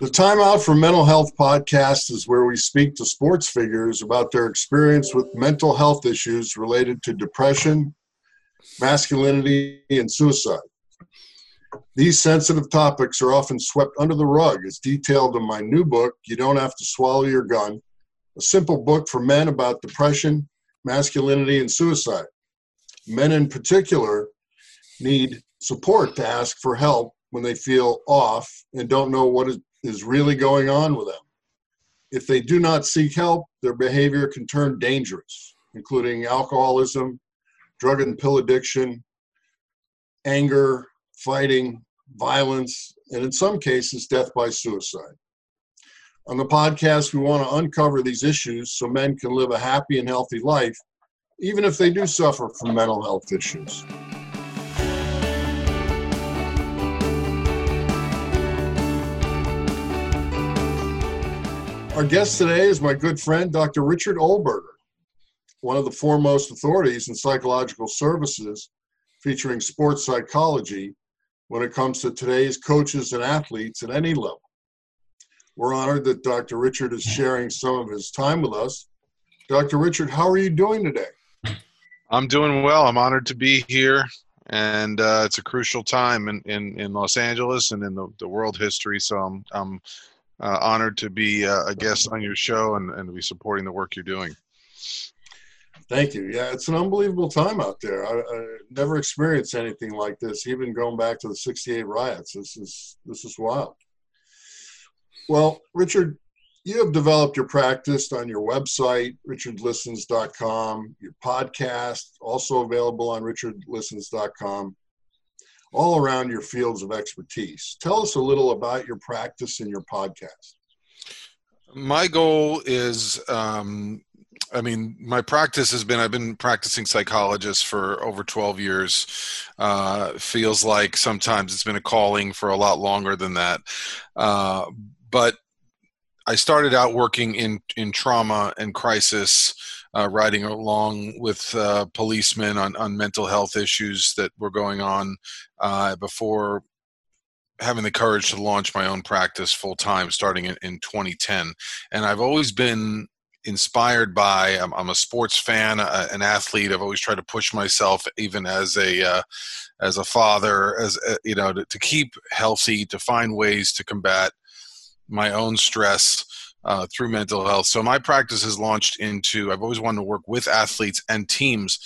The Time Out for Mental Health podcast is where we speak to sports figures about their experience with mental health issues related to depression, masculinity, and suicide. These sensitive topics are often swept under the rug, as detailed in my new book, You Don't Have to Swallow Your Gun, a simple book for men about depression, masculinity, and suicide. Men in particular need support to ask for help when they feel off and don't know what is really going on with them. If they do not seek help, their behavior can turn dangerous, including alcoholism, drug and pill addiction, anger, fighting, violence, and in some cases, death by suicide. On the podcast, we want to uncover these issues so men can live a happy and healthy life, even if they do suffer from mental health issues. Our guest today is my good friend, Dr. Richard Olberger, one of the foremost authorities in psychological services featuring sports psychology when it comes to today's coaches and athletes at any level. We're honored that Dr. Richard is sharing some of his time with us. Dr. Richard, how are you doing today? I'm doing well. I'm honored to be here, and uh, it's a crucial time in, in, in Los Angeles and in the, the world history. So I'm, I'm uh, honored to be uh, a guest on your show and, and to be supporting the work you're doing. Thank you. Yeah, it's an unbelievable time out there. I, I, never experienced anything like this, even going back to the '68 riots. This is this is wild. Well, Richard, you have developed your practice on your website, richardlistens.com, your podcast, also available on richardlistens.com all around your fields of expertise. Tell us a little about your practice and your podcast. My goal is, um, I mean, my practice has been, I've been practicing psychologist for over 12 years. Uh, feels like sometimes it's been a calling for a lot longer than that. Uh, but I started out working in, in trauma and crisis uh, riding along with uh, policemen on, on mental health issues that were going on uh, before having the courage to launch my own practice full time starting in, in 2010. And I've always been inspired by I'm, I'm a sports fan uh, an athlete i've always tried to push myself even as a uh, as a father as uh, you know to, to, keep healthy to find ways to combat my own stress uh, through mental health. So my practice has launched into. I've always wanted to work with athletes and teams,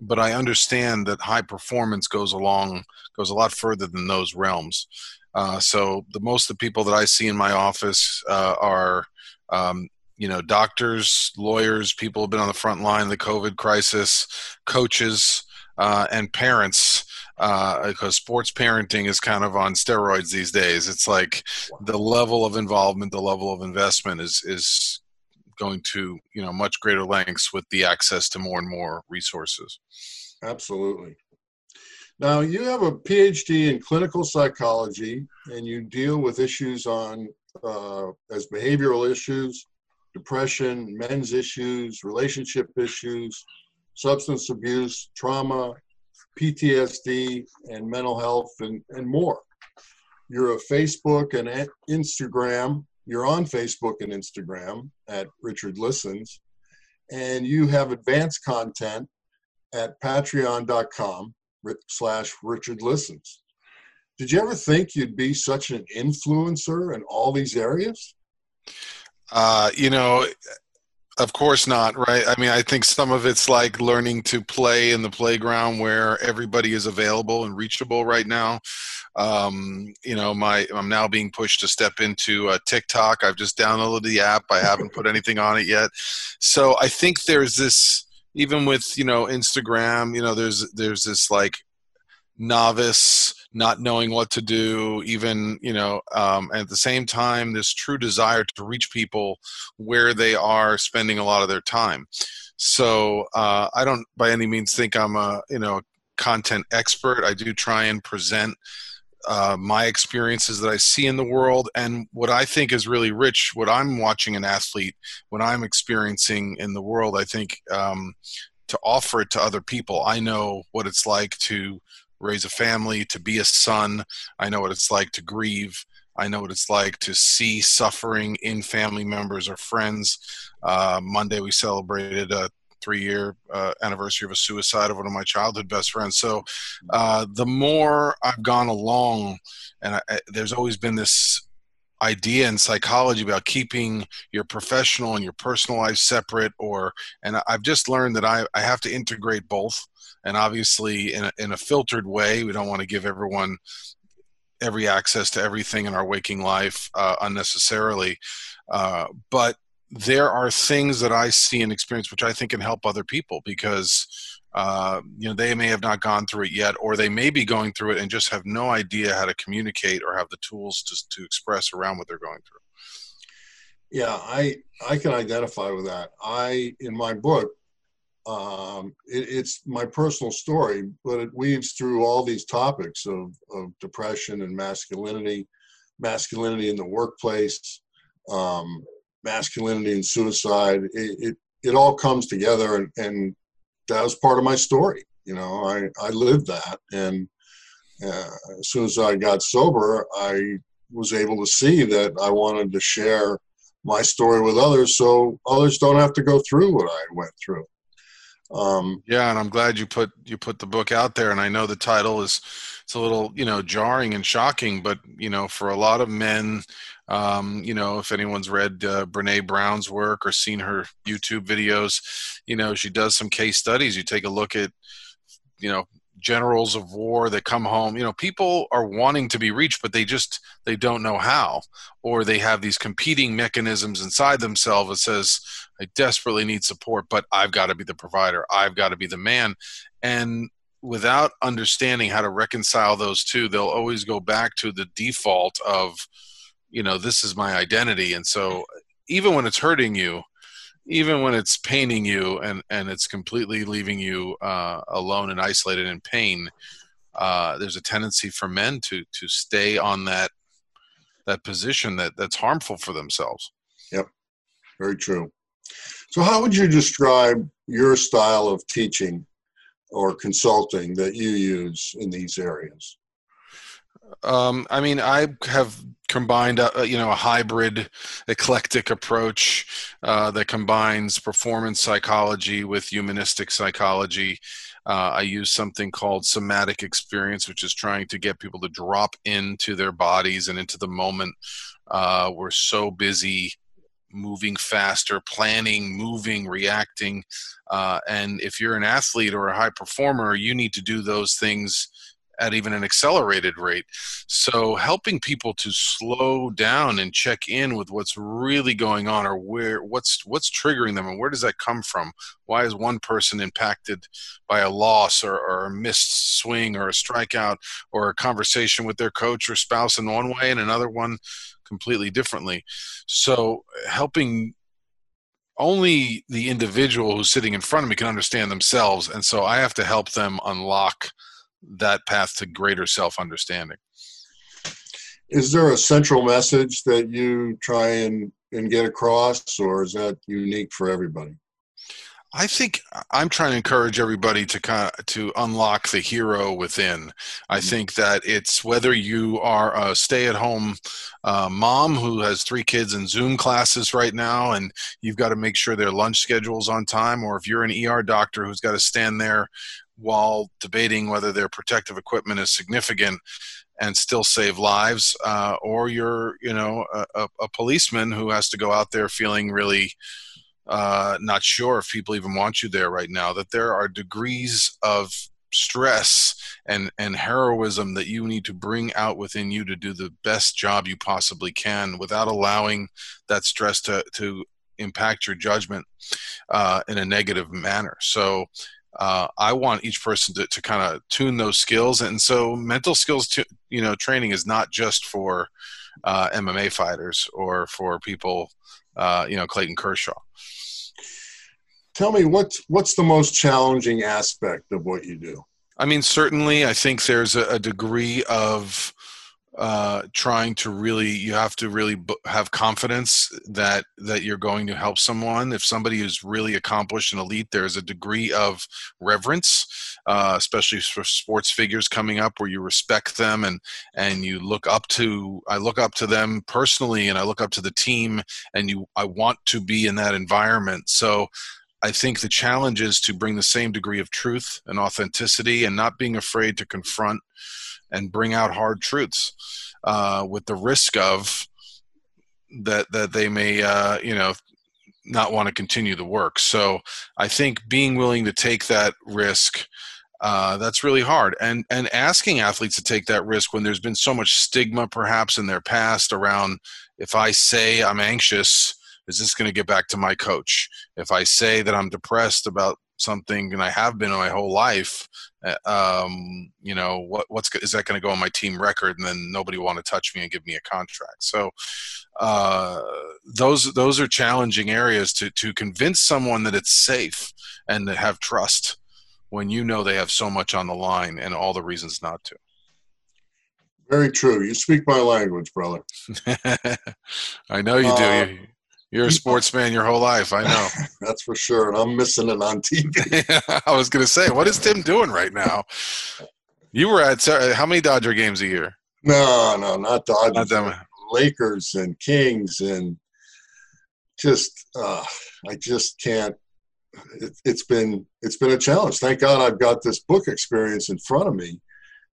but I understand that high performance goes along goes a lot further than those realms. Uh, so the most of the people that I see in my office uh, are. Um, you know, doctors, lawyers, people have been on the front line of the COVID crisis, coaches, uh, and parents uh, because sports parenting is kind of on steroids these days. It's like the level of involvement, the level of investment is is going to you know much greater lengths with the access to more and more resources. Absolutely. Now you have a PhD in clinical psychology, and you deal with issues on uh, as behavioral issues, depression, men's issues, relationship issues, substance abuse, trauma, PTSD, and mental health, and, and more. You're a Facebook and Instagram. You're on Facebook and Instagram at Richard Listens, and you have advanced content at patreon.com slash Richard Listens. Did you ever think you'd be such an influencer in all these areas? Uh, you know, of course not, right? I mean, I think some of it's like learning to play in the playground where everybody is available and reachable right now. Um, you know, my I'm now being pushed to step into uh, TikTok. I've just downloaded the app. I haven't put anything on it yet. So I think there's this even with you know Instagram. You know, there's there's this like novice not knowing what to do even you know um, at the same time this true desire to reach people where they are spending a lot of their time so uh, i don't by any means think i'm a you know content expert i do try and present uh, my experiences that I see in the world and what I think is really rich, what I'm watching an athlete, what I'm experiencing in the world, I think um, to offer it to other people. I know what it's like to raise a family, to be a son. I know what it's like to grieve. I know what it's like to see suffering in family members or friends. Uh, Monday, we celebrated a three year uh, anniversary of a suicide of one of my childhood best friends. So uh, the more I've gone along, and I, there's always been this idea in psychology about keeping your professional and your personal life separate or and i've just learned that i, I have to integrate both and obviously in a, in a filtered way we don't want to give everyone every access to everything in our waking life uh, unnecessarily. Uh, but there are things that i see and experience which i think can help other people because uh, you know they may have not gone through it yet or they may be going through it and just have no idea how to communicate or have the tools to, to express around what they're going through. Yeah i i can identify with that. I in my book um, it, it's my personal story but it weaves through all these topics of, of depression and masculinity masculinity in the workplace um, masculinity and suicide it, it, it all comes together and, and that was part of my story. You know, I, I lived that. And uh, as soon as I got sober, I was able to see that I wanted to share my story with others so others don't have to go through what I went through. Um, yeah, and I'm glad you put you put the book out there. And I know the title is it's a little you know jarring and shocking, but you know for a lot of men um, you know, if anyone's read uh, Brene Brown's work or seen her YouTube videos, you know, she does some case studies. You take a look at, you know, generals of war that come home you know people are wanting to be reached but they just they don't know how or they have these competing mechanisms inside themselves that says i desperately need support but i've got to be the provider. I've got to be the man. And without understanding how to reconcile those two they'll always go back to the default of you know this is my identity. And so even when it's hurting you even when it's paining you and and it's completely leaving you uh, alone and isolated in pain uh, there's a tendency for men to to stay on that that position that that's harmful for themselves. Yep. Very true so how would you describe your style of teaching or consulting that you use in these areas um, I mean, I have combined, a, uh, you know, a hybrid, eclectic approach uh, that combines performance psychology with humanistic psychology. Uh, I use something called somatic experience, which is trying to get people to drop into their bodies and into the moment. Uh, we're so busy moving faster, planning, moving, reacting. Uh, and if you're an athlete or a high performer, you need to do those things at even an accelerated rate. So helping people to slow down and check in with what's really going on or where what's what's triggering them and where does that come from? Why is one person impacted by a loss or, or a missed swing or a strikeout or a conversation with their coach or spouse in one way and another one completely differently? So helping only the individual who's sitting in front of me can understand themselves and so i have to help them unlock that path to greater self understanding. Is there a central message that you try and, and get across, or is that unique for everybody? I think I'm trying to encourage everybody to kind of to unlock the hero within. I mm-hmm. think that it's whether you are a stay-at-home uh, mom who has three kids in Zoom classes right now, and you've got to make sure their lunch schedule's on time, or if you're an ER doctor who's got to stand there while debating whether their protective equipment is significant and still save lives, uh, or you're, you know, a, a, policeman who has to go out there feeling really uh, not sure if people even want you there right now. That there are degrees of stress and and heroism that you need to bring out within you to do the best job you possibly can without allowing that stress to to impact your judgment uh, in a negative manner. So uh, I want each person to, to kind of tune those skills. And so mental skills, to, you know, training is not just for uh, MMA fighters or for people, uh, you know, Clayton Kershaw. Tell me what's what's the most challenging aspect of what you do? I mean, certainly, I think there's a, a degree of uh, trying to really you have to really b- have confidence that that you're going to help someone. If somebody is really accomplished and elite there's a degree of reverence uh, especially for sports figures coming up where you respect them and and you look up to i look up to them personally and i look up to the team and you i want to be in that environment. So I think the challenge is to bring the same degree of truth and authenticity and not being afraid to confront and bring out hard truths uh, with the risk of that that they may uh, you know not want to continue the work. So I think being willing to take that risk uh, that's really hard and and asking athletes to take that risk when there's been so much stigma perhaps in their past around if i say i'm anxious is this going to get back to my coach if i say that i'm depressed about something, and I have been my whole life. Uh, um, you know, what what's is that going to go on my team record, and then nobody want to touch me and give me a contract? So uh, those those are challenging areas to to convince someone that it's safe and to have trust when you know they have so much on the line and all the reasons not to. Very true. You speak my language, brother. I know you uh, do. You're a sportsman your whole life. I know. That's for sure. And I'm missing it on TV. I was going to say, what is Tim doing right now? You were at how many Dodger games a year? No, no, not Dodgers. Not them. Lakers and Kings and just uh, I just can't. It, it's been it's been a challenge. Thank God I've got this book experience in front of me,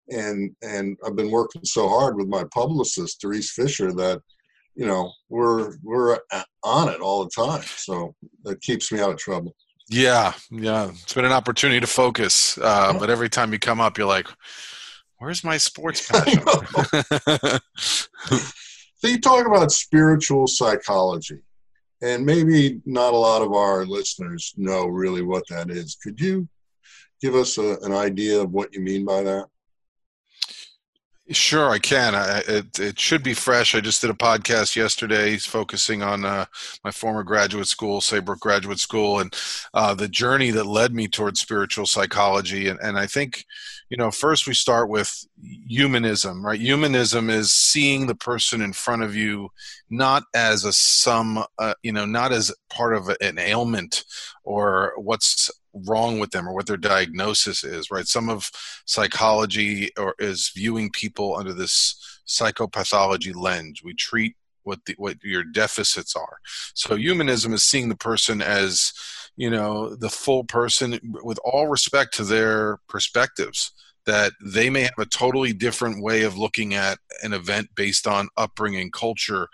and and I've been working so hard with my publicist Therese Fisher that you know we're we're on it all the time. So that keeps me out of trouble. Yeah yeah. It's been an opportunity to focus uh, but every time you come up you're like where's my sports passion? so you talk about spiritual psychology and maybe not a lot of our listeners know really what that is. Could you give us a, an idea of what you mean by that Sure, I can. I, it, it should be fresh. I just did a podcast yesterday focusing on uh, my former graduate school, Saybrook Graduate School, and uh, the journey that led me towards spiritual psychology. And, and I think, you know, first we start with humanism, right? Humanism is seeing the person in front of you not as a sum, uh, you know, not as part of an ailment or what's wrong with them or what their diagnosis is right? Some of psychology or is viewing people under this psychopathology lens. We treat what the, what your deficits are. So humanism is seeing the person as you know the full person with all respect to their perspectives that they may have a totally different way of looking at an event based on upbringing culture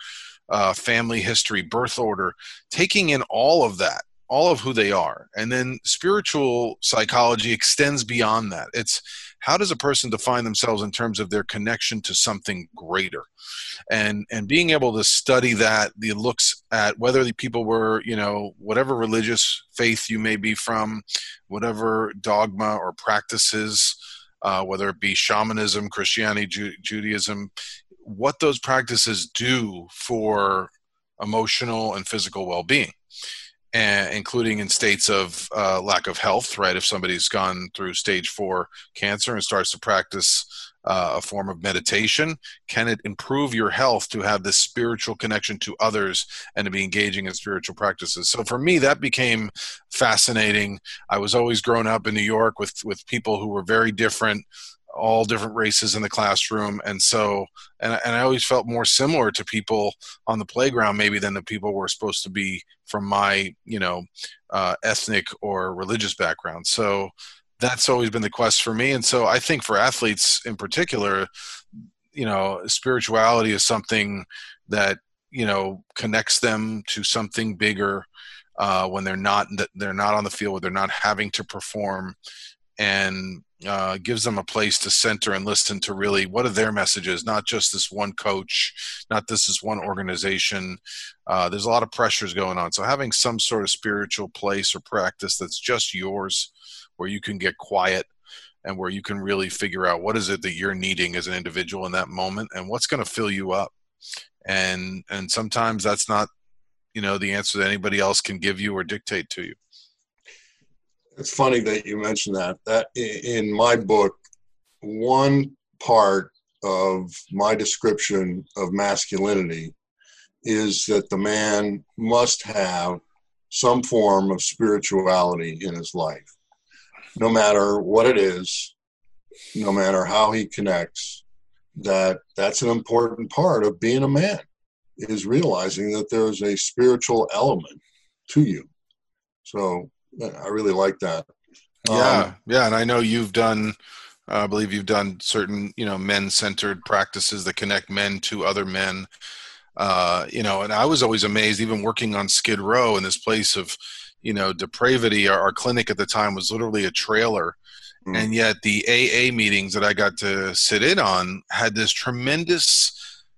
uh, family history birth order. Taking in all of that all of who they are. And then spiritual psychology extends beyond that. It's how does a person define themselves in terms of their connection to something greater? And and being able to study that, the looks at whether the people were, you know, whatever religious faith you may be from, whatever dogma or practices, uh, whether it be shamanism, Christianity, Ju- Judaism, what those practices do for emotional and physical well-being including in states of uh, lack of health, right? If somebody's gone through stage four cancer and starts to practice uh, a form of meditation, can it improve your health to have this spiritual connection to others and to be engaging in spiritual practices? So for me, that became fascinating. I was always grown up in New York with with people who were very different all different races in the classroom and so and, and i always felt more similar to people on the playground maybe than the people who were supposed to be from my you know uh, ethnic or religious background so that's always been the quest for me and so i think for athletes in particular you know spirituality is something that you know connects them to something bigger uh, when they're not they're not on the field where they're not having to perform and uh, gives them a place to center and listen to really what are their messages, not just this one coach, not this is one organization. Uh, there's a lot of pressures going on. So having some sort of spiritual place or practice that's just yours, where you can get quiet and where you can really figure out what is it that you're needing as an individual in that moment and what's going to fill you up. And and sometimes that's not, you know, the answer that anybody else can give you or dictate to you. It's funny that you mentioned that. That in my book, one part of my description of masculinity is that the man must have some form of spirituality in his life, no matter what it is, no matter how he connects. That that's an important part of being a man is realizing that there is a spiritual element to you. So I really like that. Yeah, um, yeah, and I know you've done. Uh, I believe you've done certain, you know, men-centered practices that connect men to other men. Uh, you know, and I was always amazed, even working on Skid Row in this place of, you know, depravity. Our, our clinic at the time was literally a trailer, mm. and yet the AA meetings that I got to sit in on had this tremendous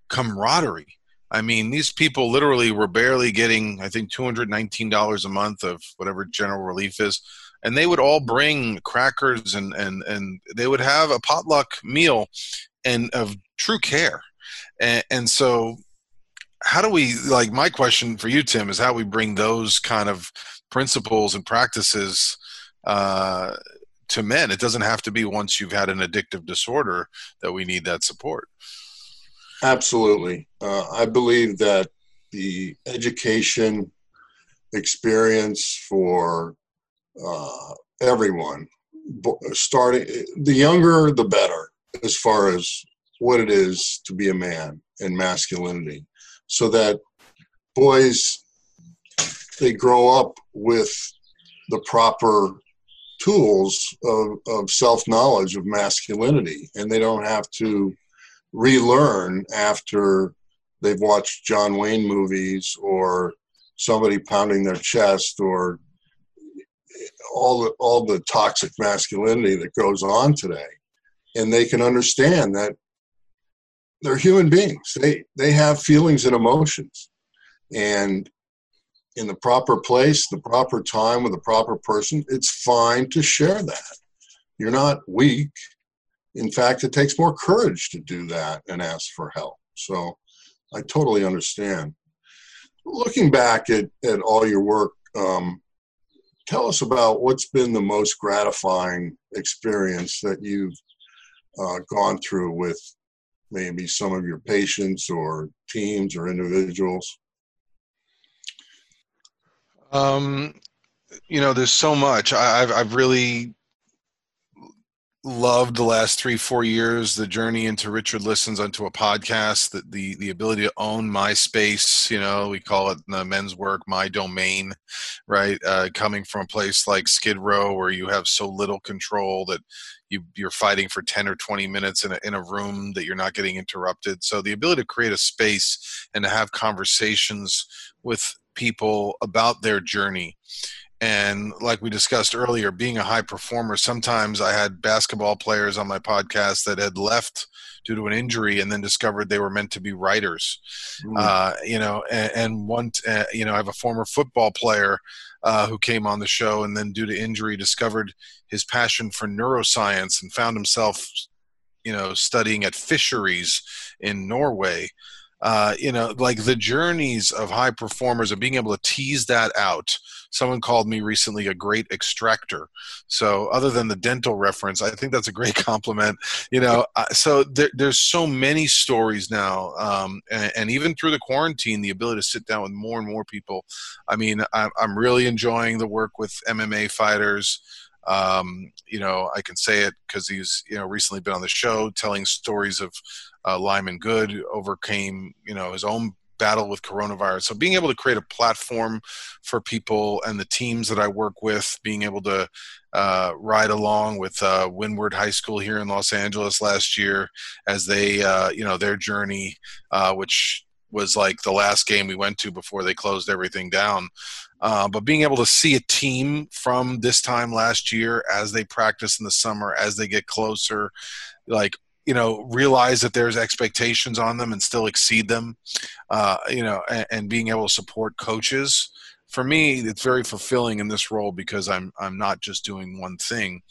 camaraderie. I mean, these people literally were barely getting, I think, two hundred nineteen dollars a month of whatever general relief is and they would all bring crackers and and and they would have a potluck meal and of true care and, and so how do we like my question for you tim is how we bring those kind of principles and practices uh, to men it doesn't have to be once you've had an addictive disorder that we need that support. Absolutely. Uh, i believe that the education experience for uh, everyone, starting the younger the better, as far as what it is to be a man and masculinity, so that boys they grow up with the proper tools of, of self knowledge of masculinity, and they don't have to relearn after they've watched John Wayne movies or somebody pounding their chest or all the all the toxic masculinity that goes on today, and they can understand that they're human beings. They they have feelings and emotions, and in the proper place, the proper time with the proper person, it's fine to share that. You're not weak. In fact, it takes more courage to do that and ask for help. So I totally understand. Looking back at, at all your work, um, tell us about what's been the most gratifying experience that you've uh, gone through with maybe some of your patients or teams or individuals um, you know there's so much. I, have I've really loved the last three four years the journey into richard listens onto a podcast that the the ability to own my space you know we call it the men's work my domain right? Uh, coming from a place like skid row where you have so little control that you you're fighting for 10 or 20 minutes in a, in a room that you're not getting interrupted. So the ability to create a space and to have conversations with people about their journey. And like we discussed earlier being a high performer sometimes i had basketball players on my podcast that had left due to an injury and then discovered they were meant to be writers. Mm. uh, you know and, and one uh, you know i have a former football player uh, who came on the show and then due to injury discovered his passion for neuroscience and found himself you know studying at fisheries in norway uh, you know, like the journeys of high performers and being able to tease that out. Someone called me recently a great extractor. So, other than the dental reference, I think that's a great compliment. You know, so there, there's so many stories now, um, and, and, even through the quarantine, the ability to sit down with more and more people. I mean, I'm, I'm really enjoying the work with MMA fighters. Um, you know, I can say it because he's you know recently been on the show telling stories of uh, Lyman Good overcame, you know, his own battle with coronavirus. So being able to create a platform for people and the teams that I work with, being able to uh, ride along with uh, Windward High School here in Los Angeles last year as they, uh, you know, their journey, uh, which was like the last game we went to before they closed everything down. Uh, but being able to see a team from this time last year as they practice in the summer, as they get closer, like you know realize that there's expectations on them and still exceed them uh, you know and, and, being able to support coaches for me it's very fulfilling in this role because i'm i'm not just doing one thing.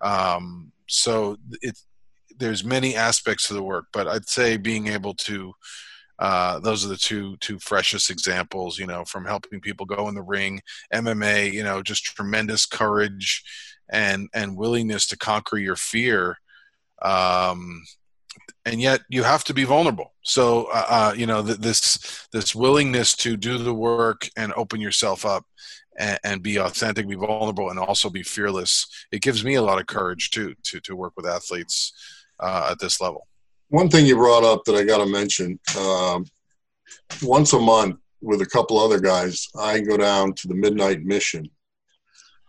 Um, so it there's many aspects to the work but i'd say being able to uh, those are the two two freshest examples you know from helping people go in the ring mma you know just tremendous courage and and willingness to conquer your fear um, and yet you have to be vulnerable. So, uh, uh, you know, th- this this willingness to do the work and open yourself up and, and, be authentic, be vulnerable, and also be fearless. It gives me a lot of courage too to to work with athletes uh, at this level. One thing you brought up that I got to mention: um, once a month, with a couple other guys, I go down to the Midnight Mission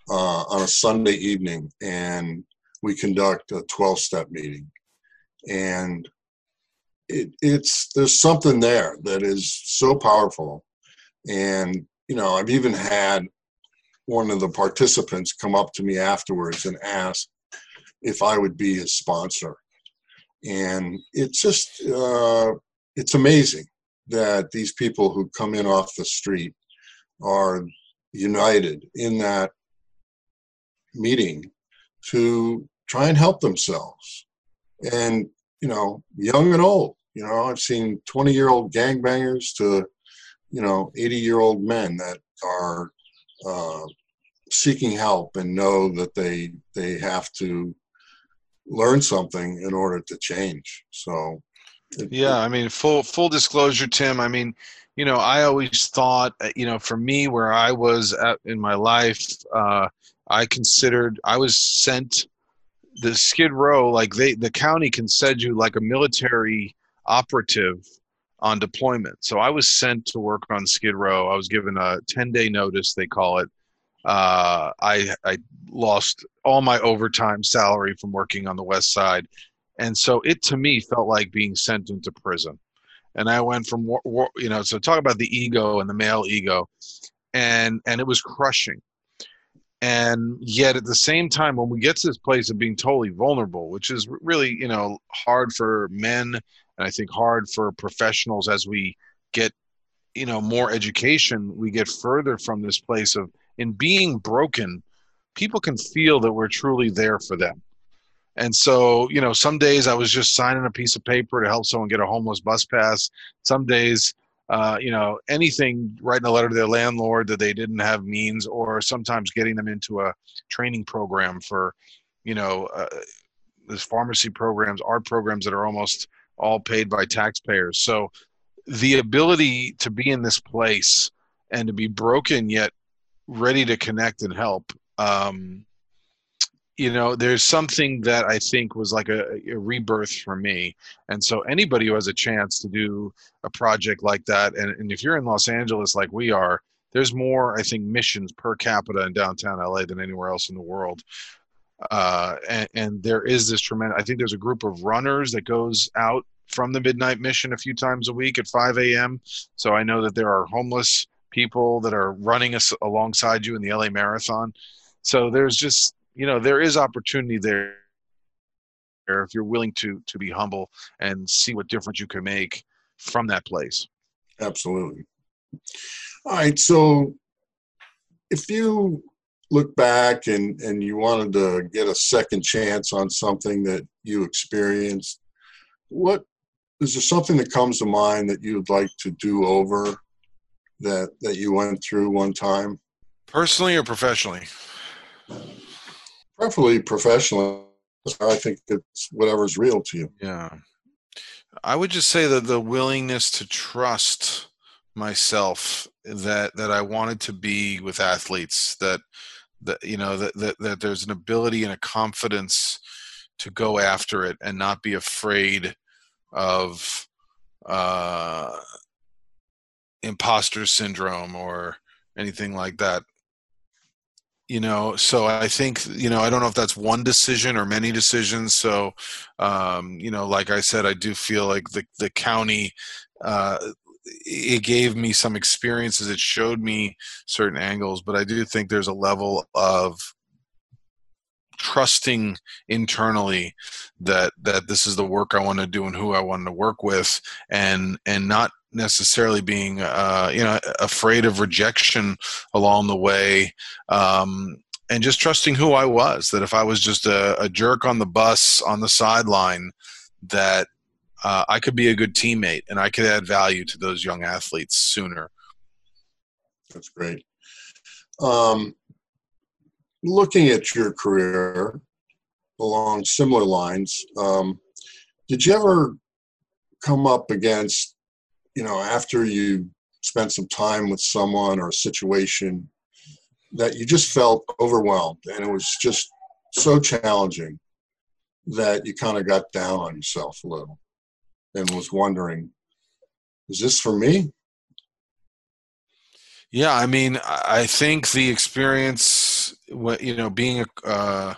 uh, on a Sunday evening, and we conduct a 12-step meeting. And it, it's there's something there that is so powerful, and you know I've even had one of the participants come up to me afterwards and ask if I would be his sponsor, and it's just uh, it's amazing that these people who come in off the street are united in that meeting to try and help themselves. And, you know, young and old, you know, I've seen 20 year old gangbangers to, you know, 80 year old men that are uh, seeking help and know that they they have to learn something in order to change. So yeah, I mean, full full disclosure, Tim. I mean, you know, I always thought, uh, you know, for me, where I was at in my life, uh, I considered I was sent the Skid Row, like they, the county can send you like a military operative on deployment. So I was sent to work on Skid Row. I was given a 10 day notice, they call it. Uh, I, I lost all my overtime salary from working on the West Side. And so it to me felt like being sent into prison. And I went from, you know, so talk about the ego and the male ego. And, and it was crushing. And yet at the same time, when we get to this place of being totally vulnerable, which is really, you know, hard for men and I think hard for professionals as we get, you know, more education, we get further from this place of in being broken, people can feel that we're truly there for them and so, you know, some days I was just signing a piece of paper to help someone get a homeless bus pass. Some days, uh, you know, anything, writing a letter to their landlord that they didn't have means, or sometimes getting them into a training program for, you know, uh, pharmacy programs, art programs that are almost all paid by taxpayers. So the ability to be in this place and to be broken yet ready to connect and help um, you know there's something that i think was like a, a, rebirth for me. And so anybody who has a chance to do a project like that and, and if you're in los angeles like we are there's more i think missions per capita in downtown la than anywhere else in the world. Uh, and, and there is this tremendous i think there's a group of runners that goes out from the midnight mission a few times a week at 5 a.m so i know that there are homeless people that are running us alongside you in the la marathon. So there's just you know there is opportunity there if you're willing to to be humble and see what difference you can make from that place. Absolutely. All right so if you look back and and you wanted to get a second chance on something that you experienced what is there something that comes to mind that you'd like to do over that that you went through one time? Personally or professionally preferably professionally. I think it's whatever's real to you. Yeah. I would just say that the willingness to trust myself that that I wanted to be with athletes that that you know that, that that there's an ability and a confidence to go after it and not be afraid of uh imposter syndrome or anything like that you know so i think you know i don't know if that's one decision or many decisions so um, you know like i said i do feel like the the county uh, it gave me some experiences it showed me certain angles but i do think there's a level of trusting internally that that this is the work I want to do and who I want to work with and and not necessarily being uh, you know afraid of rejection along the way um, and just trusting who I was that if I was just a, a jerk on the bus on the sideline that uh, I could be a good teammate and I could add value to those young athletes sooner. That's great. Um, looking at your career along similar lines, um, did you ever come up against, you know, after you spent some time with someone or a situation that you just felt overwhelmed and it was just so challenging that you kind of got down on yourself a little and was wondering, is this for me? Yeah, I mean, I think the experience, you know, being a, uh,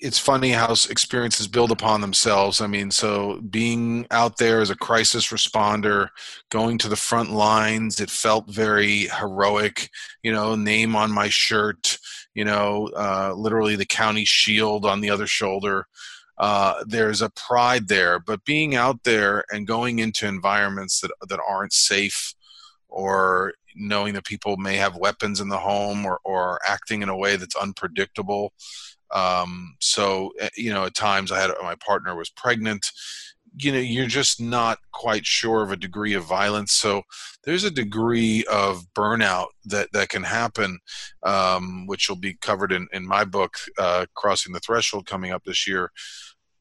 it's funny how experiences build upon themselves. I mean, so being out there as a crisis responder, going to the front lines, it felt very heroic. You know, name on my shirt. You know, uh, literally the county shield on the other shoulder. Uh, there's a pride there, but being out there and going into environments that that aren't safe, or knowing that people may have weapons in the home, or or acting in a way that's unpredictable um, so, eh, you know, at times I had my partner was pregnant. You know, you're just not quite sure of a degree of violence. So there's a degree of burnout that, that can happen, um, which will be covered in, in my book, uh, Crossing the Threshold, coming up this year.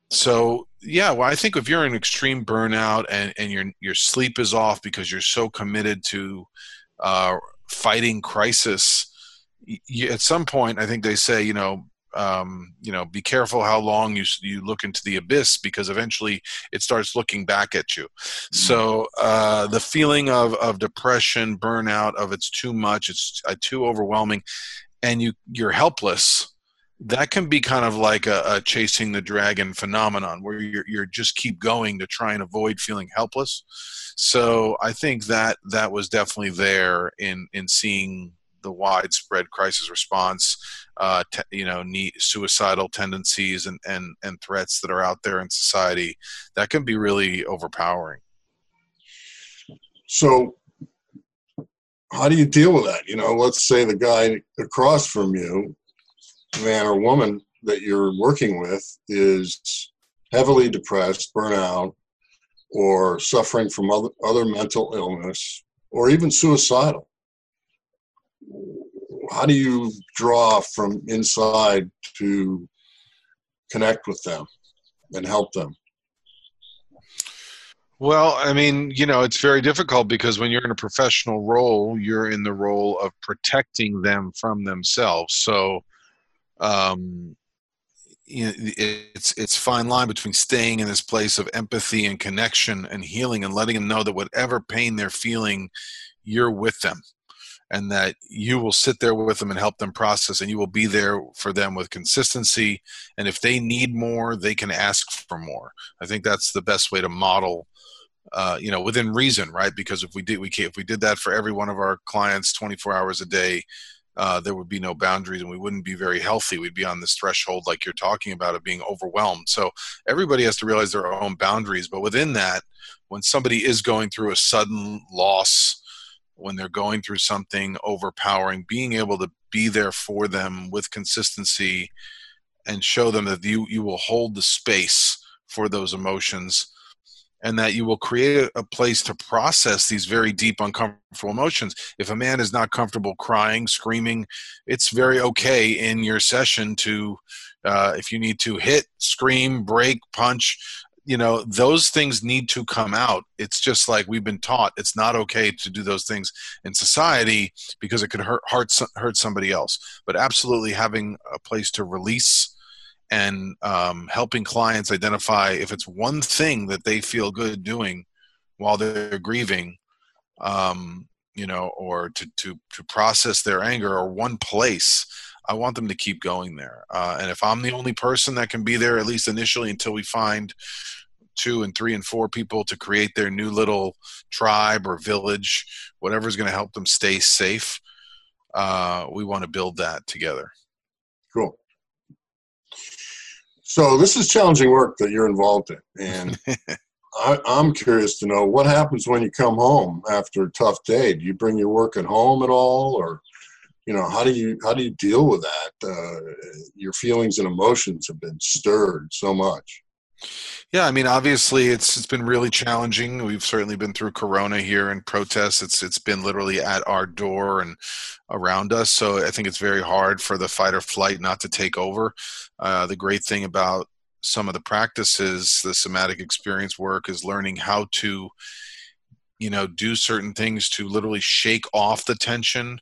So yeah, well, I think if you're in extreme burnout and, and your your sleep is off because you're so committed to uh, fighting crisis, you, at some point, I think they say, you know, um, you know, be careful how long you you look into the abyss because eventually it starts looking back at you. Mm-hmm. So uh, the feeling of of depression, burnout, of it's too much, it's uh, too overwhelming, and you you're helpless. That can be kind of like a, a chasing the dragon phenomenon, where you're you're just keep going to try and avoid feeling helpless. So I think that that was definitely there in in seeing the widespread crisis response, uh, te- you know, suicidal tendencies and, and, and threats that are out there in society, that can be really overpowering. So, how do you deal with that? You know, let's say the guy across from you, man or woman that you're working with, is heavily depressed, burnout, or suffering from other, other mental illness, or even suicidal how do you draw from inside to connect with them and help them? Well, I mean, you know, it's very difficult because when you're in a professional role, you're in the role of protecting them from themselves. So, um, it's it's fine line between staying in this place of empathy and connection and healing and letting them know that whatever pain they're feeling, you're with them and that you will sit there with them and help them process and you will be there for them with consistency and if they need more they can ask for more. I think that's the best way to model uh, you know within reason right? Because if we did we if we did that for every one of our clients 24 hours a day uh, there would be no boundaries and we wouldn't be very healthy. We'd be on this threshold like you're talking about of being overwhelmed. So everybody has to realize their own boundaries but within that when somebody is going through a sudden loss when they're going through something overpowering, being able to be there for them with consistency and show them that you, you will hold the space for those emotions and that you will create a place to process these very deep uncomfortable emotions. If a man is not comfortable crying screaming it's very okay in your session to uh, if you need to hit scream break punch you know those things need to come out it's just like we've been taught it's not okay to do those things in society because it could hurt hurt, hurt somebody else but absolutely having a place to release and um, helping clients identify if it's one thing that they feel good doing while they're grieving um, you know or to, to to process their anger or one place I want them to keep going there. Uh, and if I'm the only person that can be there, at least initially, until we find two and three and four people to create their new little tribe or village, whatever is going to help them stay safe, uh, we want to build that together. Cool. So this is challenging work that you're involved in, and I, am curious to know what happens when you come home after a tough day. Do you bring your work at home at all, or you know how do you how do you deal with that uh, your feelings and emotions have been stirred so much yeah i mean obviously it's it's been really challenging. We've certainly been through corona here and protests. It's it's been literally at our door and around us. So i think it's very hard for the fight or flight not to take over. Uh, the great thing about some of the practices, the somatic experience work, is learning how to, you know, do certain things to literally shake off the tension,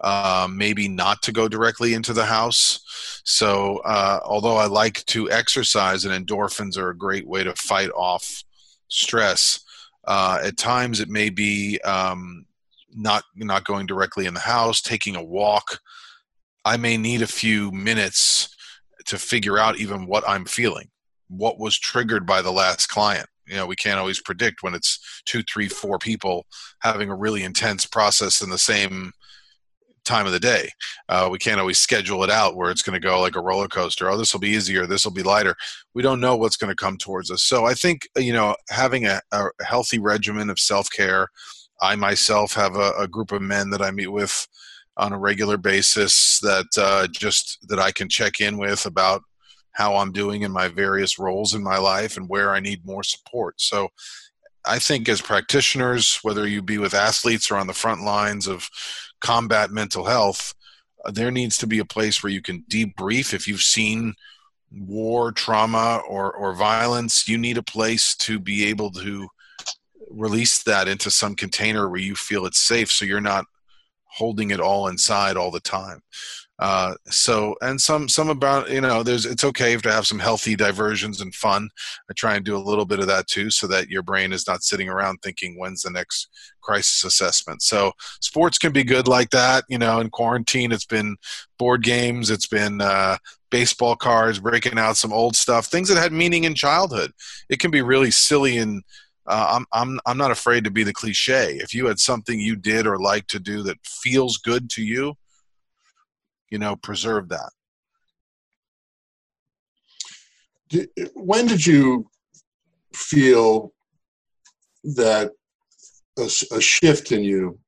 uh, maybe not to go directly into the house. So, uh, although I like to exercise, and endorphins are a great way to fight off stress, uh, at times it may be um, not not going directly in the house, taking a walk. I may need a few minutes to figure out even what I'm feeling, what was triggered by the last client. You know, we can't always predict when it's two, three, four people having a really intense process in the same time of the day. Uh, we can't always schedule it out where it's going to go like a roller coaster. Oh, this will be easier. This will be lighter. We don't know what's going to come towards us. So I think, you know, having a, a healthy regimen of self care. I myself have a, a, group of men that I meet with on a regular basis that uh, just that I can check in with about how I'm doing in my various roles in my life and where I need more support. So I think as practitioners, whether you be with athletes or on the front lines of combat mental health, uh, there needs to be a place where you can debrief if you've seen war, trauma, or, or violence. You need a place to be able to release that into some container where you feel it's safe so you're not holding it all inside all the time. Uh, so and some some about you know there's it's okay to have some healthy diversions and fun. I try and do a little bit of that too, so that your brain is not sitting around thinking when's the next crisis assessment. So sports can be good like that. You know, in quarantine, it's been board games, it's been uh, baseball cards, breaking out some old stuff, things that had meaning in childhood. It can be really silly and uh, I'm I'm I'm not afraid to be the cliche. If you had something you did or like to do that feels good to you, you know, preserve that. When did you feel that a, a shift in you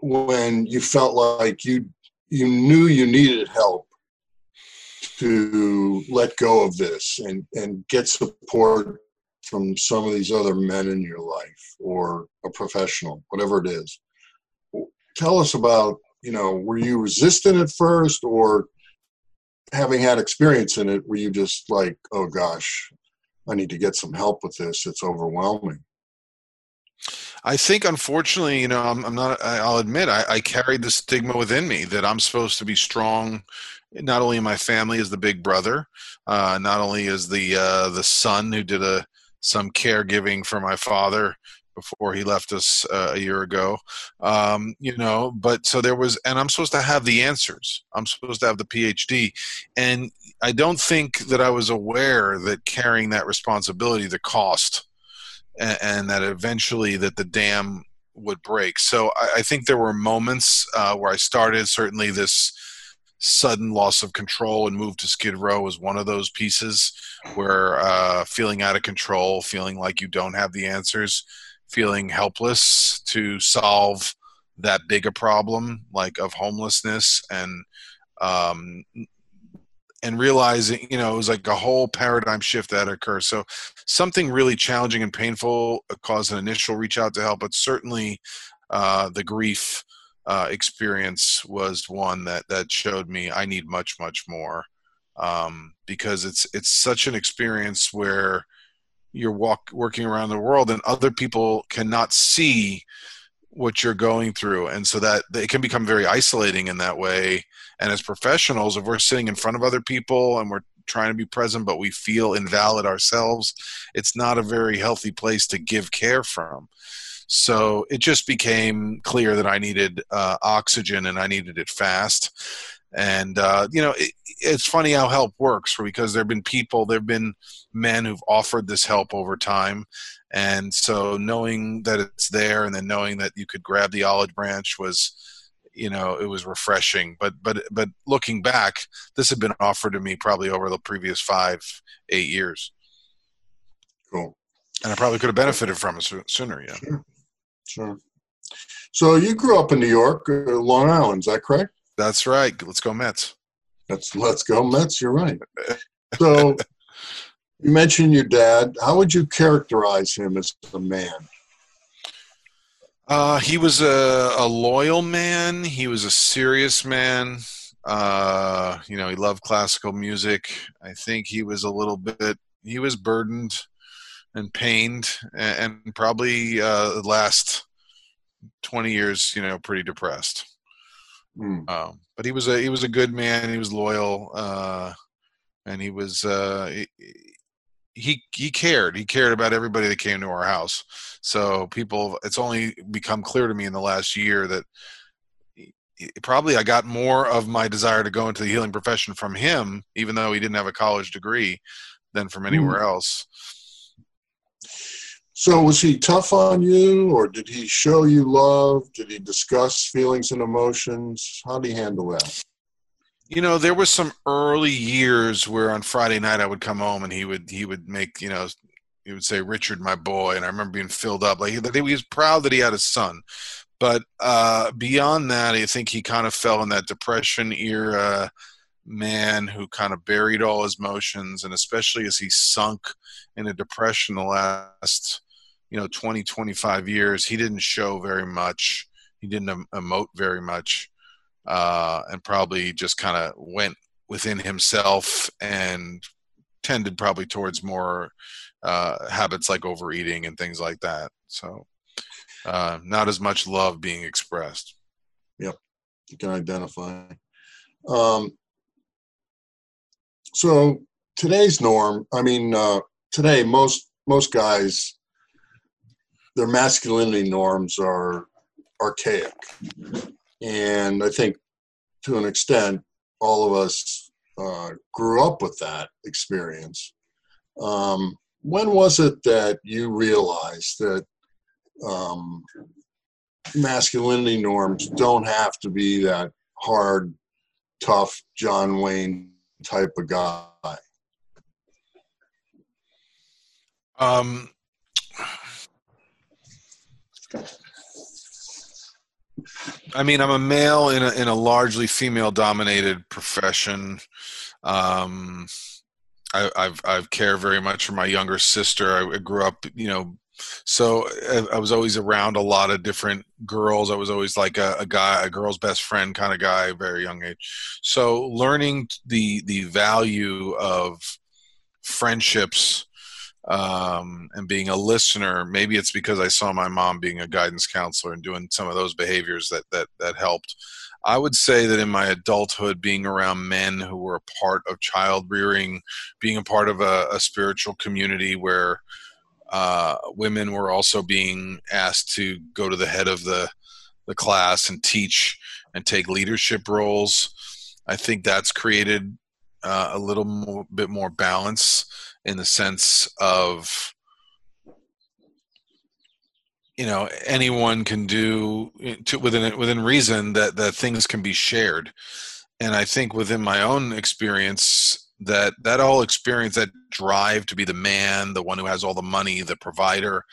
when you felt like you you knew you needed help to let go of this and and get support from some of these other men in your life or a professional, whatever it is. Tell us about, you know, were you resistant at first or having had experience in it, were you just like, oh gosh, I need to get some help with this? It's overwhelming. I think, unfortunately, you know, I'm, I'm not. I'll admit, I, I, carried the stigma within me that I'm supposed to be strong, not only in my family as the big brother, uh, not only as the uh, the son who did a some caregiving for my father before he left us uh, a year ago um, you know but so there was and i'm supposed to have the answers. I'm supposed to have the phd and i don't think that i was aware that carrying that responsibility the cost and, and that eventually that the dam would break. So i, I think there were moments uh, where i started. Certainly this sudden loss of control and move to Skid Row was one of those pieces where uh, feeling out of control, feeling like you don't have the answers, feeling helpless to solve that big a problem like of homelessness and um, and realizing you know it was like a whole paradigm shift that occurred. So something really challenging and painful caused an initial reach out to help but certainly uh, the grief uh, experience was one that that showed me I need much much more. Um, because it's it's such an experience where you're walk working around the world and other people cannot see what you're going through. And so that it can become very isolating in that way. And as professionals if we're sitting in front of other people and we're trying to be present but we feel invalid ourselves it's not a very healthy place to give care from. So it just became clear that I needed uh, oxygen and I needed it fast. And uh, you know, it, it's funny how help works because there've been people, there've been men who've offered this help over time, and so knowing that it's there and then knowing that you could grab the olive branch was you know it was refreshing but but but looking back this had been offered to me probably over the previous five eight years cool and i probably could have benefited from it sooner yeah sure. Sure. So you grew up in New York, uh, Long Island, is that correct? That's right. Let's go Mets. That's let's go Mets. You're right. So you mentioned your dad. How would you characterize him as a man? Uh, he was a, a loyal man. He was a serious man. Uh, you know, he loved classical music. I think he was a little bit, he was burdened and pained, and, and probably uh, the last 20 years, you know, pretty depressed. Mm. Um, but he was a he was a good man. He was loyal, uh, and he was uh, he, he he cared. He cared about everybody that came to our house. So people, it's only become clear to me in the last year that probably I got more of my desire to go into the healing profession from him, even though he didn't have a college degree, than from anywhere mm. else. So was he tough on you, or did he show you love? Did he discuss feelings and emotions? How did he handle that? You know, there was some early years where on Friday night I would come home and he would he would make you know he would say Richard, my boy, and I remember being filled up like he was proud that he had a son. But uh, beyond that, I think he kind of fell in that depression era man who kind of buried all his emotions, and especially as he sunk in a depression the last you know 20 25 years he didn't show very much. He didn't emote very much uh, and probably just kind of went within himself and tended probably towards more uh, habits like overeating and things like that. So uh, not as much love being expressed. Yep. You can identify. Um, so today's norm i mean uh, today most most guys their masculinity norms are archaic. And I think to an extent, all of us uh, grew up with that experience. Um, when was it that you realized that um, masculinity norms don't have to be that hard, tough John Wayne type of guy? Um, I mean, I'm a male in a in a largely female dominated profession. Um, I, I've I've care very much for my younger sister. I, grew up, you know, so I, I, was always around a lot of different girls. I was always like a, a guy, a girl's best friend kind of guy, very young age. So learning the the value of friendships um, and being a listener. Maybe it's because I saw my mom being a guidance counselor and doing some of those behaviors that that that helped. I would say that in my adulthood, being around men who were a part of child rearing, being a part of a, a spiritual community where uh, women were also being asked to go to the head of the the class and teach and take leadership roles. I think that's created uh, a little more, bit more balance in the sense of you know anyone can do to, within within reason that that things can be shared and i think within my own experience that that all experience that drive to be the man the one who has all the money the provider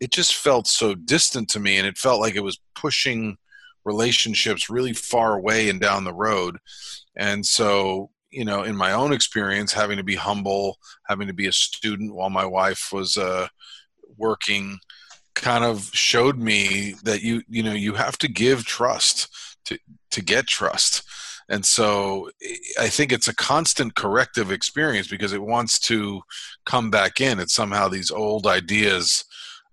it just felt so distant to me and it felt like it was pushing relationships really far away and down the road and so you know, in my own experience, having to be humble, having to be a student while my wife was uh, working, kind of showed me that you you know you have to give trust to to get trust. And so I think it's a constant corrective experience because it wants to come back in. It's somehow these old ideas,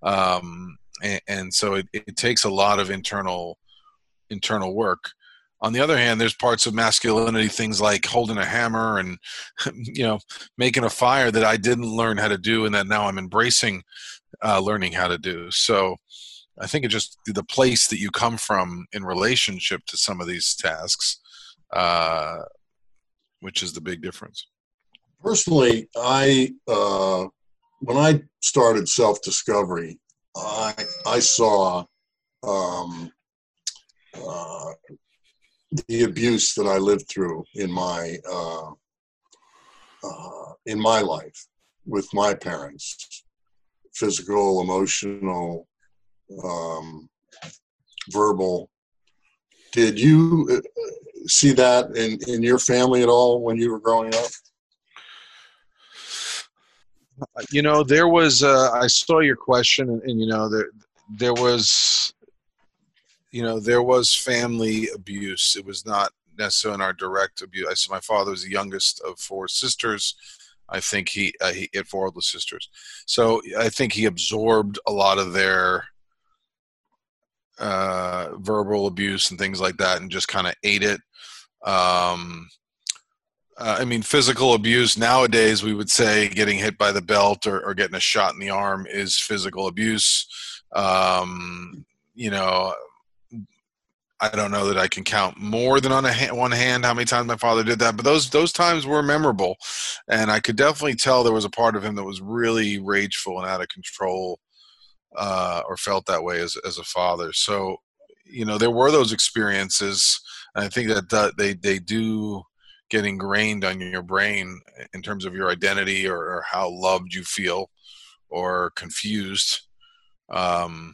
um, and, and so it, it takes a lot of internal internal work on the other hand there's parts of masculinity things like holding a hammer and you know making a fire that i didn't learn how to do and that now i'm embracing uh, learning how to do so i think it just the place that you come from in relationship to some of these tasks uh, which is the big difference personally i uh, when i started self-discovery i i saw um, uh, the abuse that I lived through in my uh, uh, in my life with my parents, physical, emotional, um, verbal. Did you uh, see that in, in your family at all when you were growing up? You know, there was. Uh, I saw your question, and, and you know, there there was you know there was family abuse it was not necessarily in our direct abuse. My father was the youngest of four sisters. I think he, uh, he had four older sisters, so I think he absorbed a lot of their uh, verbal abuse and things like that, and just kind of ate it. Um, uh, I mean, physical abuse nowadays, we would say getting hit by the belt or, or getting a shot in the arm is physical abuse. Um, you know, I don't know that I can count more than on a one hand how many times my father did that, but those those times were memorable, and I could definitely tell there was a part of him that was really rageful and out of control, uh, or felt that way as as a father. So, you know, there were those experiences, I think that they they do get ingrained on your brain in terms of your identity or, or how loved you feel or confused. Um,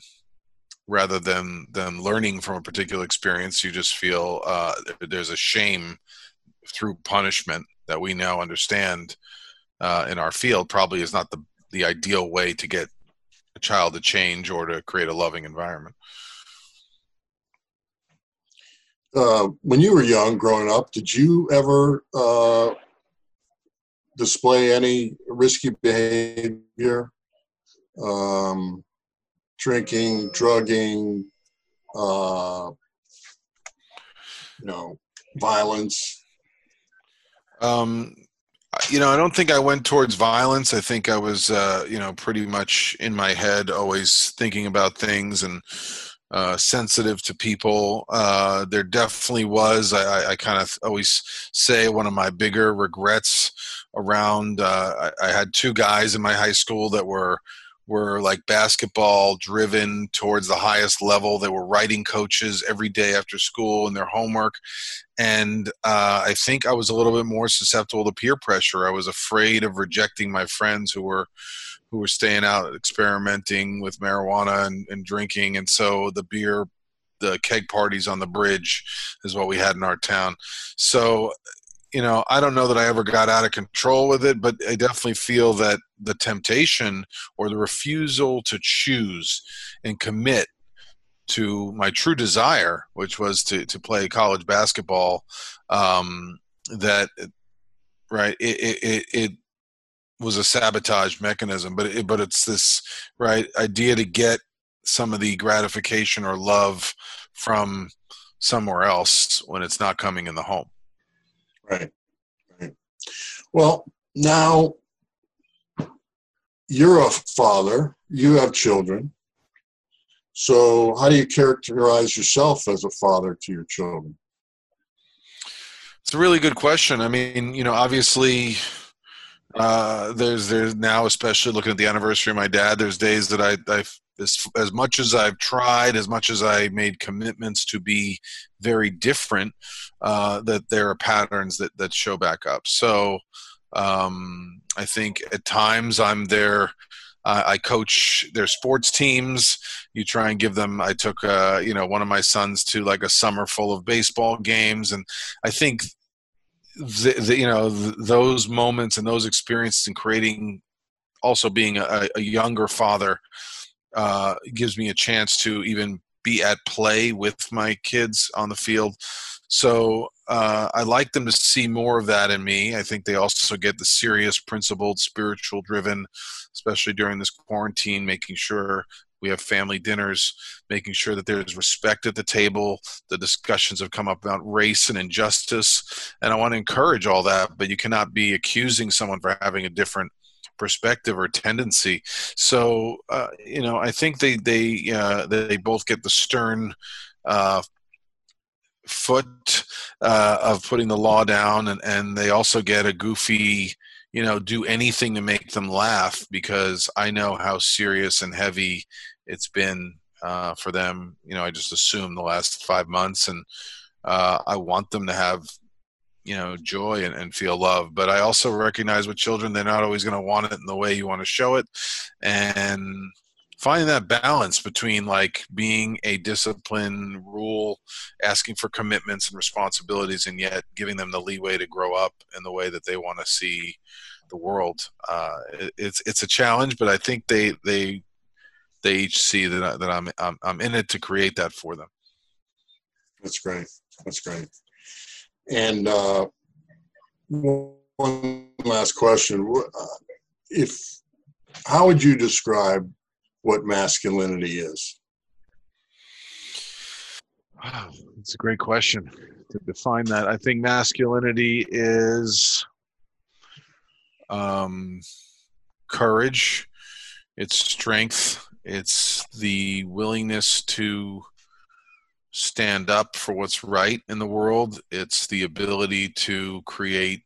rather than than learning from a particular experience you just feel uh, there's a shame through punishment that we now understand uh, in our field probably is not the the ideal way to get a child to change or to create a loving environment uh, when you were young growing up did you ever uh, display any risky behavior um, drinking, drugging, uh, you know, violence? Um, you know, I don't think I went towards violence. I think I was, uh, you know, pretty much in my head, always thinking about things and uh, sensitive to people. Uh, there definitely was. I, I kind of always say one of my bigger regrets around. Uh, I, I, had two guys in my high school that were were like basketball driven towards the highest level. They were writing coaches every day after school and their homework. And uh, I think I was a little bit more susceptible to peer pressure. I was afraid of rejecting my friends who were who were staying out experimenting with marijuana and, and drinking. And so the beer the keg parties on the bridge is what we had in our town. So you know, I don't know that I ever got out of control with it, but I definitely feel that the temptation or the refusal to choose and commit to my true desire, which was to, to play college basketball, um, that, right, it, it, it was a sabotage mechanism, but it, but it's this right idea to get some of the gratification or love from somewhere else when it's not coming in the home. Right. right. Well, now you're a father, you have children. So, how do you characterize yourself as a father to your children? It's a really good question. I mean, you know, obviously, uh, there's there's now, especially looking at the anniversary of my dad. There's days that I I as, as much as I've tried, as much as I made commitments to be very different, uh, that there are patterns that, that show back up. So um, I think at times I'm there. Uh, I coach their sports teams. You try and give them. I took, uh, you know, one of my sons to like a summer full of baseball games, and I think, the, the, you know, those moments and those experiences in creating, also being a, a younger father, uh, gives me a chance to even be at play with my kids on the field. So uh, I like them to see more of that in me. I think they also get the serious, principled, spiritual driven, especially during this quarantine, making sure we have family dinners, making sure that there's respect at the table. The discussions have come up about race and injustice. And I want to encourage all that, but you cannot be accusing someone for having a different perspective or tendency. So uh, you know, I think they they uh, they both get the stern uh, foot uh, of putting the law down, and and they also get a goofy. You know, do anything to make them laugh because I know how serious and heavy it's been uh, for them. You know, I just assume the last five months, and uh, I want them to have you know joy and, and feel love but i also recognize with children they're not always going to want it in the way you want to show it. And finding that balance between like being a discipline rule asking for commitments and responsibilities and yet giving them the leeway to grow up in the way that they want to see the world uh, it, it's it's a challenge but i think they they they each see that, I, that I'm, I'm i'm in it to create that for them. That's great. That's great And uh, one last question: uh, If how would you describe what masculinity is? Wow, that's a great question to define that. I think masculinity is um, courage, it's strength, it's the willingness to stand up for what's right in the world, it's the ability to create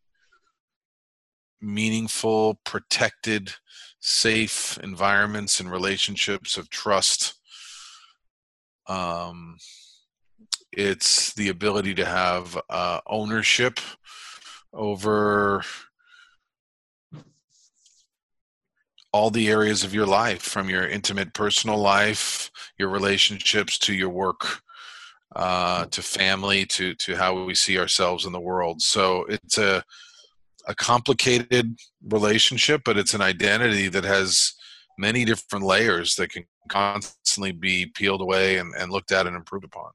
meaningful, protected, safe environments and relationships of trust. Um, it's the ability to have uh, ownership over all the areas of your life from your intimate personal life your relationships to your work uh, to family to to how we see ourselves in the world so it's a a complicated relationship but it's an identity that has many different layers that can constantly be peeled away and, and looked at and improved upon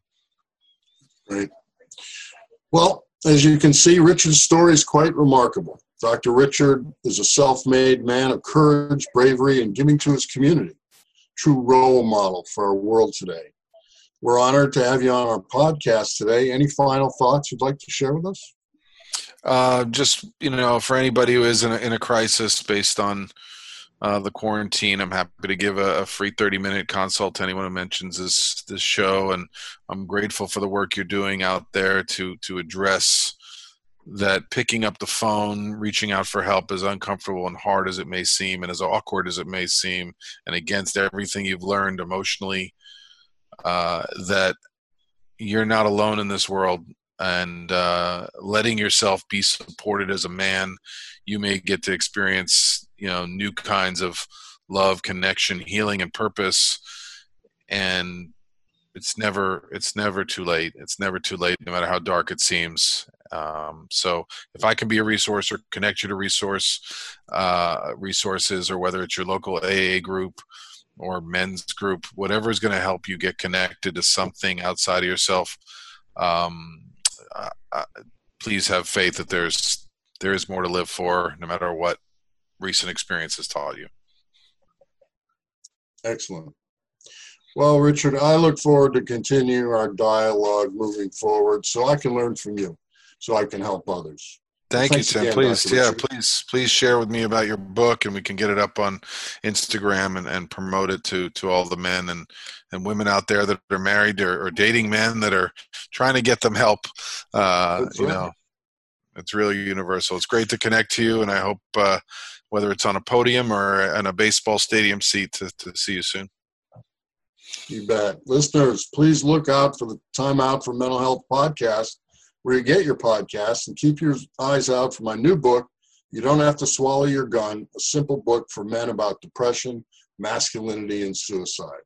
right well as you can see richard's story is quite remarkable Dr. Richard is a self made man of courage, bravery, and giving to his community. True role model for our world today. We're honored to have you on our podcast today. Any final thoughts you'd like to share with us? Uh, just, you know, for anybody who is in a, in a crisis based on uh, the quarantine, I'm happy to give a, a, free 30 minute consult to anyone who mentions this this show, and I'm grateful for the work you're doing out there to to address that picking up the phone, reaching out for help, as uncomfortable and hard as it may seem, and as awkward as it may seem, and against everything you've learned emotionally, uh, that you're not alone in this world. And uh, letting yourself be supported as a man, you may get to experience, you know, new kinds of love, connection, healing, and purpose. And it's never it's never too late it's never too late no matter how dark it seems um, so if I can be a resource or connect you to resource uh, resources, or whether it's your local AA group or men's group, whatever is going to help you get connected to something outside of yourself, um, uh, please have faith that there's there is more to live for, no matter what recent experience has taught you. Excellent. Well, Richard, I look forward to continue our dialogue moving forward so I can learn from you so I can help others. Thank well, you, Tim. Again, please, yeah, please, please share with me about your book, and we can get it up on Instagram and, and promote it to to all the men and and women out there that are married or, or dating men that are trying to get them help. Uh, you know, it's really universal. It's great to connect to you, and I hope uh, whether it's on a podium or in a baseball stadium seat to, to see you soon. You bet. Listeners, please look out for the Time Out for Mental Health podcast where you get your podcasts and keep your eyes out for my new book, You Don't Have to Swallow Your Gun, a simple book for men about depression, masculinity, and suicide.